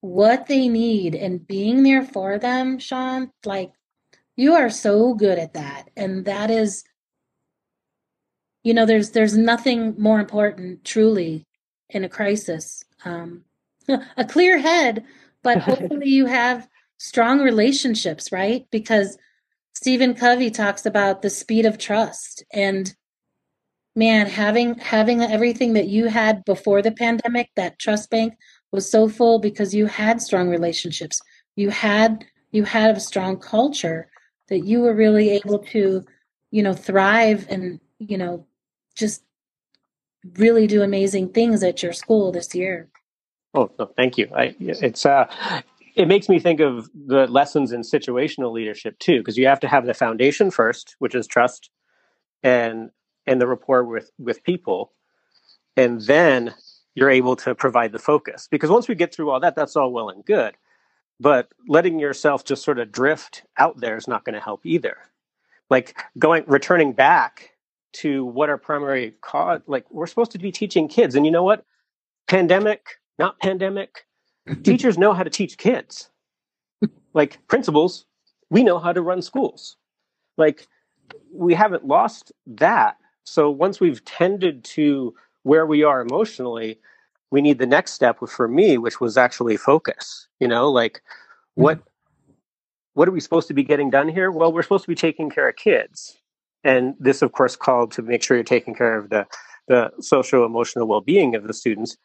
what they need and being there for them sean like you are so good at that and that is you know there's there's nothing more important truly in a crisis um a clear head but hopefully you have strong relationships right because Stephen Covey talks about the speed of trust. And man, having having everything that you had before the pandemic, that trust bank was so full because you had strong relationships. You had you had a strong culture that you were really able to, you know, thrive and, you know, just really do amazing things at your school this year. Oh, no, thank you. I, it's uh, it makes me think of the lessons in situational leadership too, because you have to have the foundation first, which is trust, and and the rapport with with people, and then you're able to provide the focus. Because once we get through all that, that's all well and good, but letting yourself just sort of drift out there is not going to help either. Like going returning back to what our primary cause like we're supposed to be teaching kids and you know what pandemic not pandemic teachers know how to teach kids like principals we know how to run schools like we haven't lost that so once we've tended to where we are emotionally we need the next step for me which was actually focus you know like hmm. what what are we supposed to be getting done here? Well we're supposed to be taking care of kids. And this of course called to make sure you're taking care of the the social emotional well-being of the students.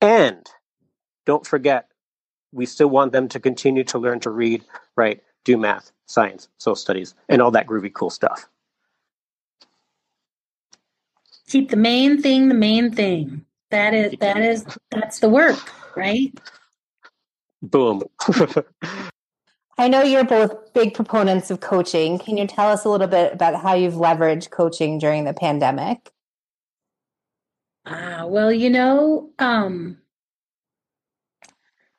And don't forget we still want them to continue to learn to read write do math science social studies and all that groovy cool stuff keep the main thing the main thing that is that is that's the work right boom I know you're both big proponents of coaching. Can you tell us a little bit about how you've leveraged coaching during the pandemic? Ah, well, you know, um,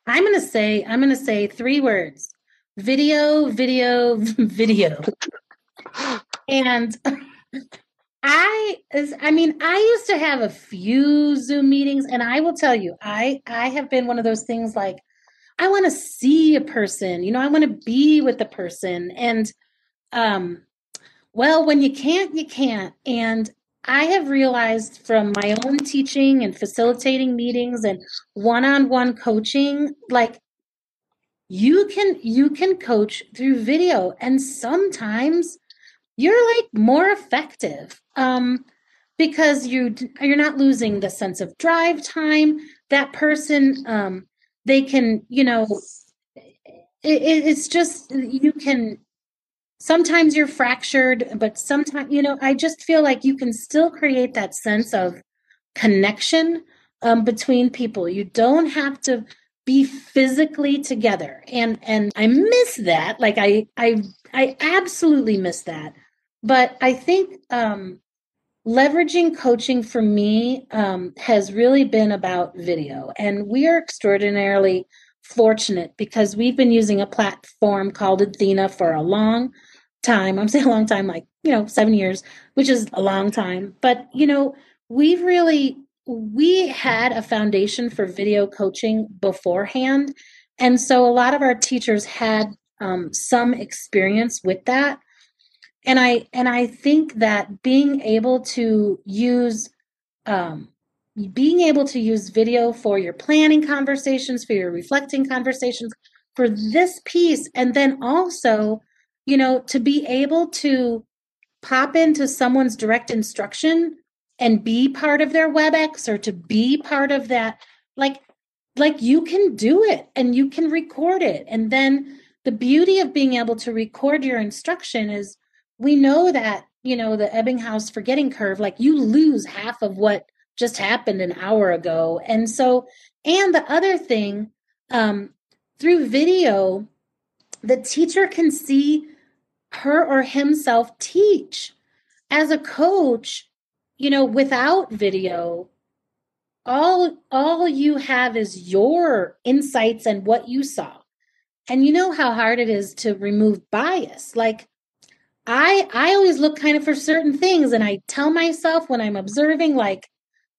I'm going to say I'm going to say three words: video, video, video. and I is I mean, I used to have a few Zoom meetings and I will tell you, I I have been one of those things like I want to see a person, you know, I want to be with the person. And um, well, when you can't, you can't. And I have realized from my own teaching and facilitating meetings and one-on-one coaching, like you can you can coach through video and sometimes you're like more effective um because you you're not losing the sense of drive time. That person um they can you know it, it's just you can sometimes you're fractured but sometimes you know i just feel like you can still create that sense of connection um, between people. You don't have to be physically together and and i miss that. Like i i i absolutely miss that. But i think um leveraging coaching for me um, has really been about video. And we are extraordinarily fortunate because we've been using a platform called Edthena for a long time. I'm saying a long time like you know seven years which is a long time. But you know we've really we had a foundation for video coaching beforehand. And so a lot of our teachers had um, some experience with that. And i and i think that being able to use um, being able to use video for your planning conversations for your reflecting conversations for this piece and then also you know to be able to pop into someone's direct instruction and be part of their webex or to be part of that like like you can do it and you can record it. And then the beauty of being able to record your instruction is we know that you know the ebbinghaus forgetting curve like you lose half of what just happened an hour ago. And so and the other thing um, through video the teacher can see her or himself teach as a coach you know without video. All all you have is your insights and what you saw and you know how hard it is to remove bias like I I always look kind of for certain things and I tell myself when I'm observing like,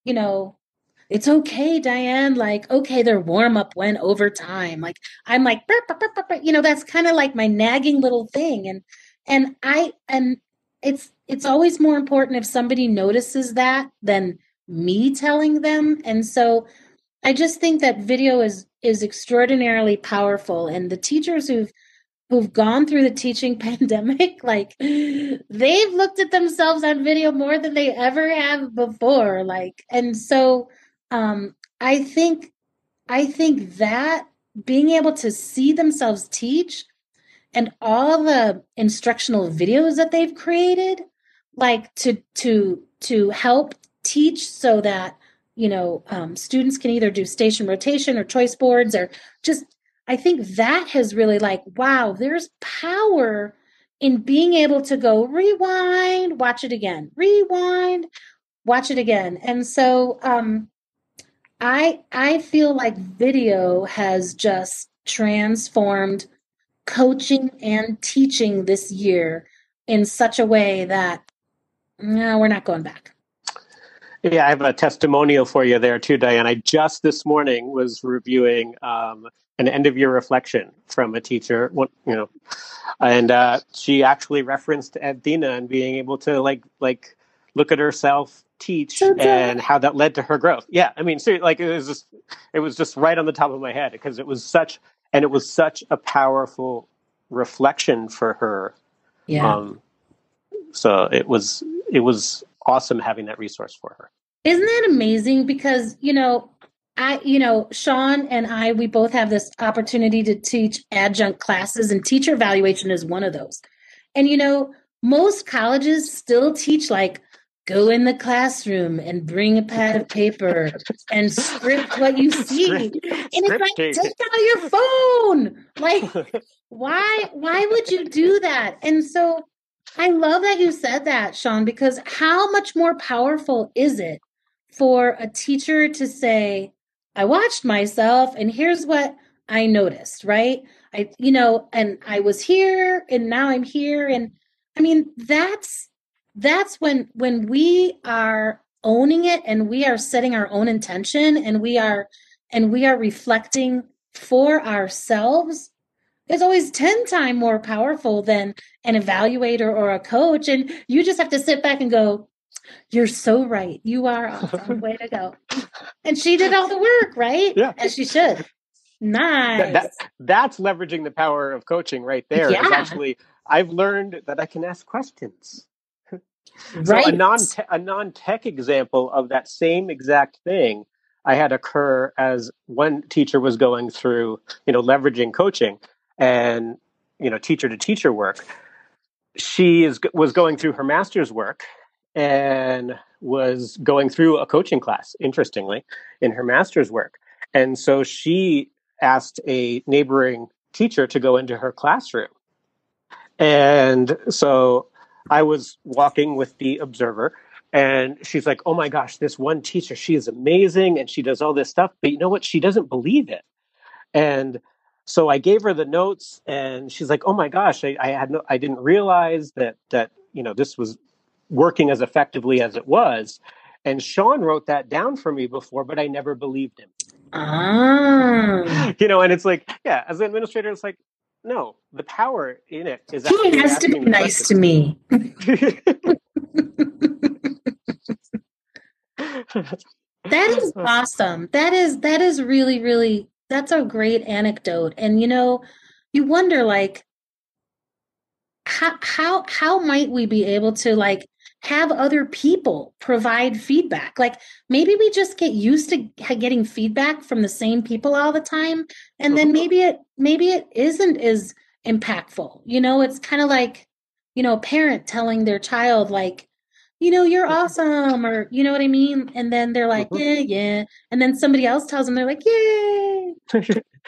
you know, it's okay, Diane. Like, okay, their warm up went over time. Like, I'm like, burp, burp, burp, you know, that's kind of like my nagging little thing. And and I and it's it's always more important if somebody notices that than me telling them. And so I just think that video is is extraordinarily powerful. And the teachers who've who've gone through the teaching pandemic, like they've looked at themselves on video more than they ever have before. Like, and so um, I think, I think that being able to see themselves teach and all the instructional videos that they've created, like to to to help teach so that you know um, students can either do station rotation or choice boards or just I think that has really like, wow, there's power in being able to go rewind, watch it again, rewind, watch it again. And so um I I feel like video has just transformed coaching and teaching this year in such a way that no, we're not going back. Yeah, I have a testimonial for you there too, Diane. I just this morning was reviewing um, an end of year reflection from a teacher, what you know, and uh, she actually referenced Edthena and being able to like like look at herself teach and how that led to her growth. Yeah, I mean, so like it was just it was just right on the top of my head because it was such and it was such a powerful reflection for her. Yeah. Um, so it was it was awesome having that resource for her. Isn't that amazing? Because, you know, I, you know, Sean and I, we both have this opportunity to teach adjunct classes, and teacher evaluation is one of those. And, you know, most colleges still teach like go in the classroom and bring a pad of paper and script what you see. and it's like, take out your phone. Like, why, why would you do that? And so I love that you said that, Sean, because how much more powerful is it for a teacher to say, I watched myself and here's what I noticed, right? I, you know, and I was here and now I'm here. And I mean, that's, that's when, when we are owning it and we are setting our own intention and we are, and we are reflecting for ourselves is always 10 times more powerful than an evaluator or a coach. And you just have to sit back and go, You're so right. You are awesome. Way to go. And she did all the work, right? Yeah. As she should. Nice. That, that, that's leveraging the power of coaching right there. Yeah. Actually, I've learned that I can ask questions. right. So a non a non tech example of that same exact thing I had occur as one teacher was going through, you know, leveraging coaching and you know teacher to teacher work she is was going through her master's work and was going through a coaching class interestingly in her master's work. And so she asked a neighboring teacher to go into her classroom. And so i was walking with the observer and she's like oh my gosh this one teacher she is amazing and she does all this stuff but you know what? She doesn't believe it. And so I gave her the notes, and she's like, "Oh my gosh, I, I had no, I didn't realize that that you know this was working as effectively as it was." And Sean wrote that down for me before, but I never believed him. Ah. You know, and it's like, yeah, as an administrator, it's like, no, the power in it is. He has to be nice to me. That is awesome. That is that is really really that's a great anecdote. And you know, you wonder like how how how might we be able to like have other people provide feedback? Like maybe we just get used to getting feedback from the same people all the time and then uh-huh. maybe it maybe it isn't as impactful. You know, it's kind of like you know, a parent telling their child like you know, you're awesome, or you know what I mean? And then they're like, mm-hmm. yeah, yeah. And then somebody else tells them, they're like, yay.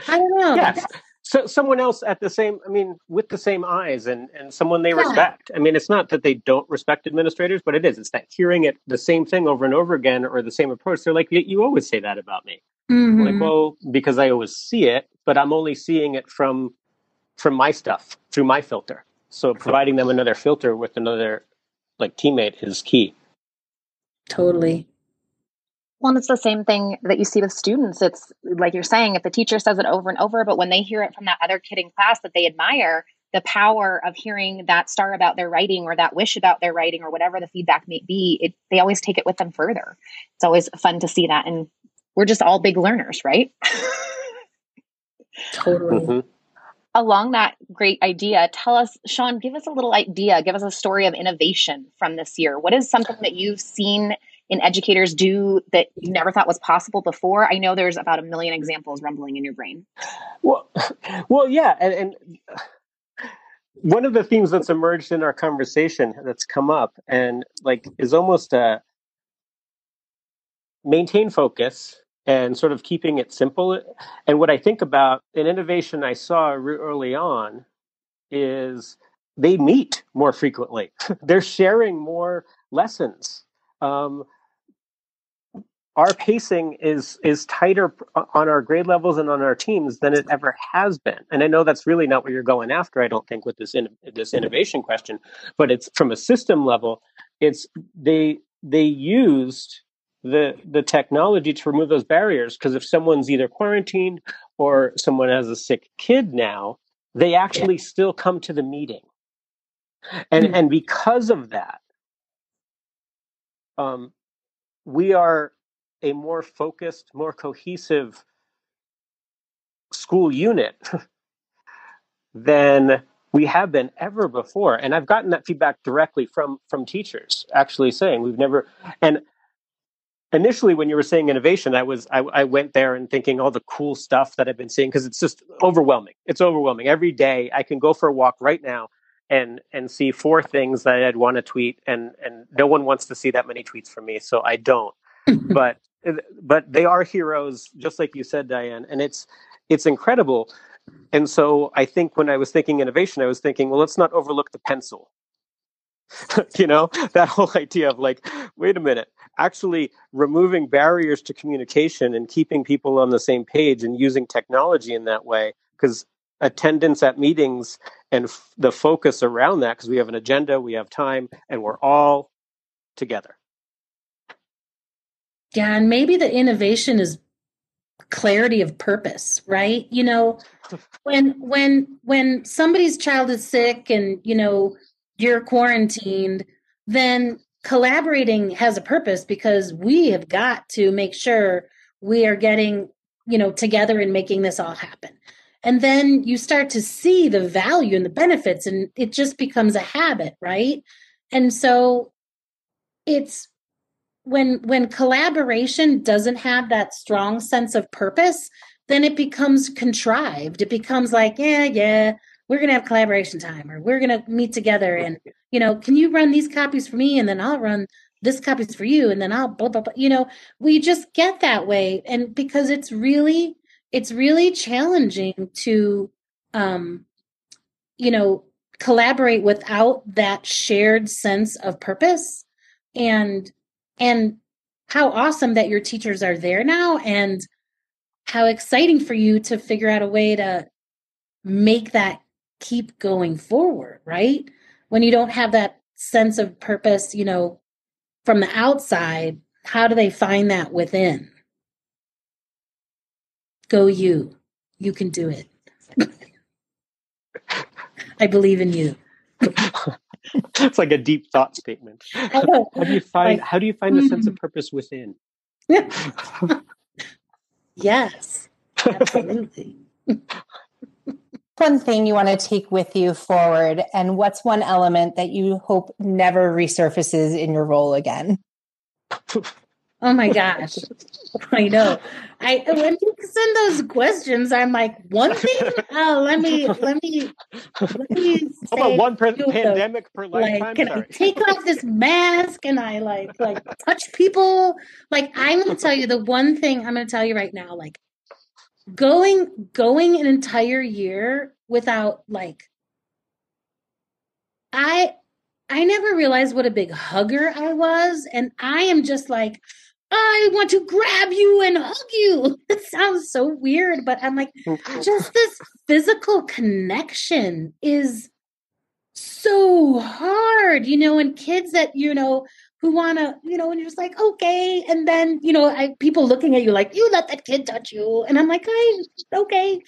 I don't know. yes. So someone else at the same, I mean, with the same eyes and, and someone they Yeah. respect. I mean, it's not that they don't respect administrators, but it is. It's that hearing it the same thing over and over again or the same approach. They're like, "You- always say that about me. I'm like, mm-hmm. well, because I always see it, but I'm only seeing it from from my stuff, through my filter. So providing them another filter with another like teammate is key. Totally. Well, and it's the same thing that you see with students. It's like you're saying, if the teacher says it over and over, but when they hear it from that other kid in class that they admire, the power of hearing that star about their writing or that wish about their writing or whatever the feedback may be, it, they always take it with them further. It's always fun to see that. And we're just all big learners, right? Totally. Mhm. Along that great idea, tell us, Sean, give us a little idea, give us a story of innovation from this year. What is something that you've seen in educators do that you never thought was possible before? I know there's about a million examples rumbling in your brain. Well, well, yeah, and, and one of the themes that's emerged in our conversation that's come up and like is almost a maintain focus and sort of keeping it simple. And what I think about an innovation I saw early on is they meet more frequently. They're sharing more lessons. Um, our pacing is is tighter on our grade levels and on our teams than it ever has been. And I know that's really not what you're going after. I don't think with this in, this innovation question, but it's from a system level. It's they they used the the technology to remove those barriers because if someone's either quarantined or someone has a sick kid now they actually still come to the meeting. And mm-hmm. and because of that um, we are a more focused more cohesive school unit than we have been ever before. And i've gotten that feedback directly from from teachers actually saying we've never and initially when you were saying innovation i was I, I, went there and thinking all the cool stuff that i've been seeing because it's just overwhelming. It's overwhelming. Every day i can go for a walk right now and and see four things that i'd want to tweet and and no one wants to see that many tweets from me so i don't. But but they are heroes just like you said diane and it's it's incredible. And so i think when i was thinking innovation i was thinking well let's not overlook the pencil you know that whole idea of like wait a minute actually removing barriers to communication and keeping people on the same page and using technology in that way because attendance at meetings and f- the focus around that because we have an agenda we have time and we're all together. Yeah and maybe the innovation is clarity of purpose right? You know when when when somebody's child is sick and you know you're quarantined, then collaborating has a purpose because we have got to make sure we are getting, you know, together and making this all happen. And then you start to see the value and the benefits, and it just becomes a habit, right? And so it's when when collaboration doesn't have that strong sense of purpose, then it becomes contrived. It becomes like, yeah, yeah, we're going to have collaboration time or we're going to meet together and you know can you run these copies for me and then i'll run this copies for you and then i'll blah blah blah you know we just get that way and because it's really it's really challenging to um you know collaborate without that shared sense of purpose and and how awesome that your teachers are there now and how exciting for you to figure out a way to make that keep going forward, right? When you don't have that sense of purpose, you know, from the outside, how do they find that within? Go you. You can do it. I believe in you. it's like a deep thought statement. How do you find how do you find a sense of mm. purpose within? yes. Absolutely one thing you want to take with you forward and what's one element that you hope never resurfaces in your role again? Oh my gosh. I know. I when you send those questions i'm like one thing? Uh, let me let me let me How about one pre- pandemic per lifetime? like, can Sorry. i take off this mask? And i like like touch people? Like i'm gonna tell you the one thing i'm gonna tell you right now like going going an entire year without like I I never realized what a big hugger I was and I am just like I want to grab you and hug you. It sounds so weird, but I'm like just this physical connection is so hard, you know, and kids that, you know, who want to, you know, and you're just like, okay. And then, you know, I, people looking at you like, you let that kid touch you. And I'm like, I, okay,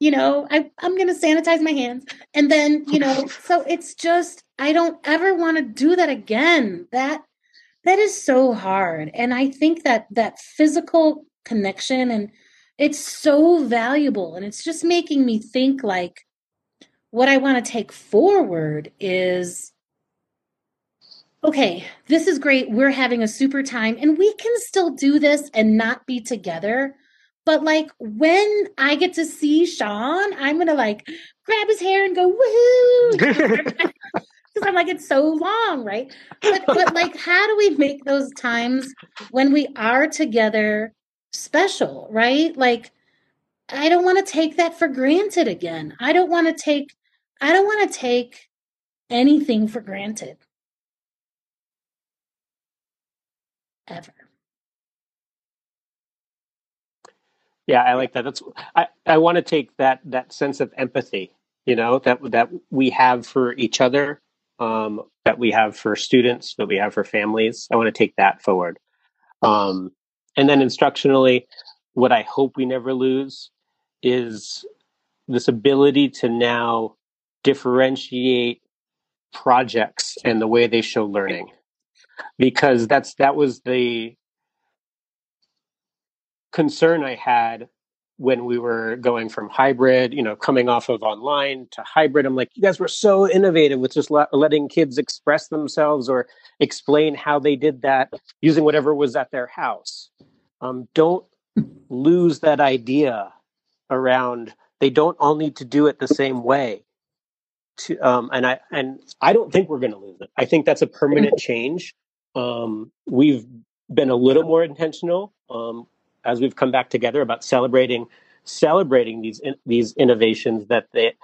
you know, I, I'm going to sanitize my hands. And then, you know, so it's just, I don't ever want to do that again. That, that is so hard. And I think that that physical connection and it's so valuable. And it's just making me think like, what I want to take forward is okay, this is great. We're having a super time and we can still do this and not be together. But like when I get to see Sean, I'm to like grab his hair and go, woohoo. Because I'm like, it's so long, right? But, but like, how do we make those times when we are together special, right? Like, I don't want to take that for granted again. I don't want to take I don't want to take anything for granted. Ever. Yeah, I like that. That's I, I want to take that that sense of empathy, you know, that that we have for each other, um, that we have for students, that we have for families. I want to take that forward. Um, and then instructionally, what I hope we never lose is this ability to now differentiate projects and the way they show learning because that's that was the concern i had when we were going from hybrid you know coming off of online to hybrid i'm like you guys were so innovative with just letting kids express themselves or explain how they did that using whatever was at their house um, don't lose that idea around they don't all need to do it the same way to, um, and I and I don't think we're going to lose it. I think that's a permanent change. Um, we've been a little more intentional um, as we've come back together about celebrating celebrating these in, these innovations that they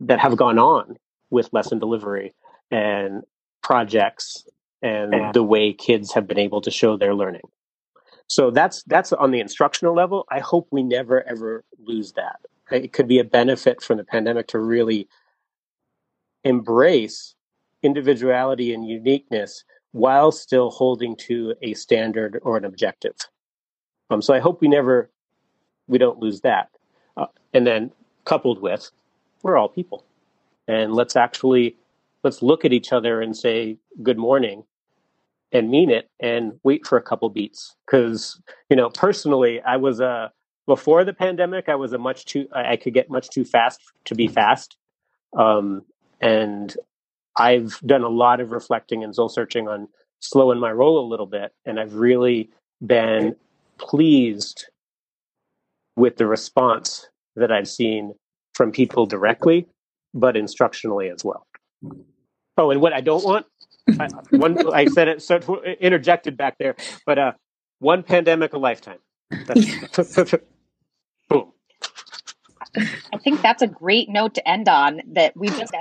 that have gone on with lesson delivery and projects and the way kids have been able to show their learning. So that's that's on the instructional level. I hope we never ever lose that. It could be a benefit from the pandemic to really embrace individuality and uniqueness while still holding to a standard or an objective. Um, so I hope we never, we don't lose that. Uh, and then coupled with, we're all people. And let's actually, let's look at each other and say good morning and mean it and wait for a couple beats. Cause, you know, personally, I was a, uh, before the pandemic, I was a much too, I could get much too fast to be fast. Um, and I've done a lot of reflecting and soul searching on slowing my roll a little bit. And I've really been pleased with the response that I've seen from people directly, but instructionally as well. Oh, and what I don't want, I, one I said it so interjected back there, but uh, one pandemic a lifetime. boom. I think that's a great note to end on. That we just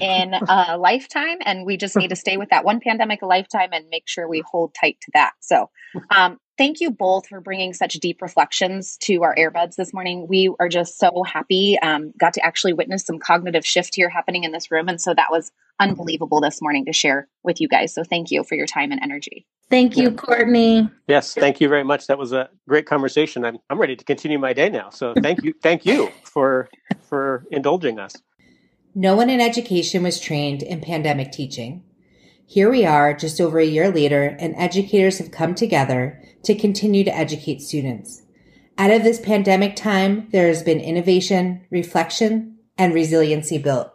in a lifetime and we just need to stay with that one pandemic a lifetime and make sure we hold tight to that. So um, thank you both for bringing such deep reflections to our earbuds this morning. We are just so happy um, got to actually witness some cognitive shift here happening in this room and so that was unbelievable this morning to share with you guys. So thank you for your time and energy. Thank you courtney. Yes thank you very much. That was a great conversation. I'm, I'm ready to continue my day now. So thank you thank you for for indulging us no one in education was trained in pandemic teaching. Here we are, just over a year later, and educators have come together to continue to educate students. Out of this pandemic time, there has been innovation, reflection, and resiliency built.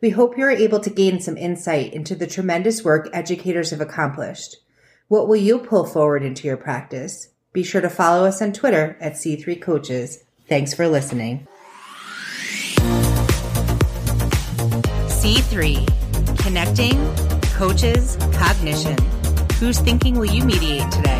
We hope you are able to gain some insight into the tremendous work educators have accomplished. What will you pull forward into your practice? Be sure to follow us on Twitter at C3 Coaches. Thanks for listening. C3 Connecting Coaches Cognition. Whose thinking will you mediate today?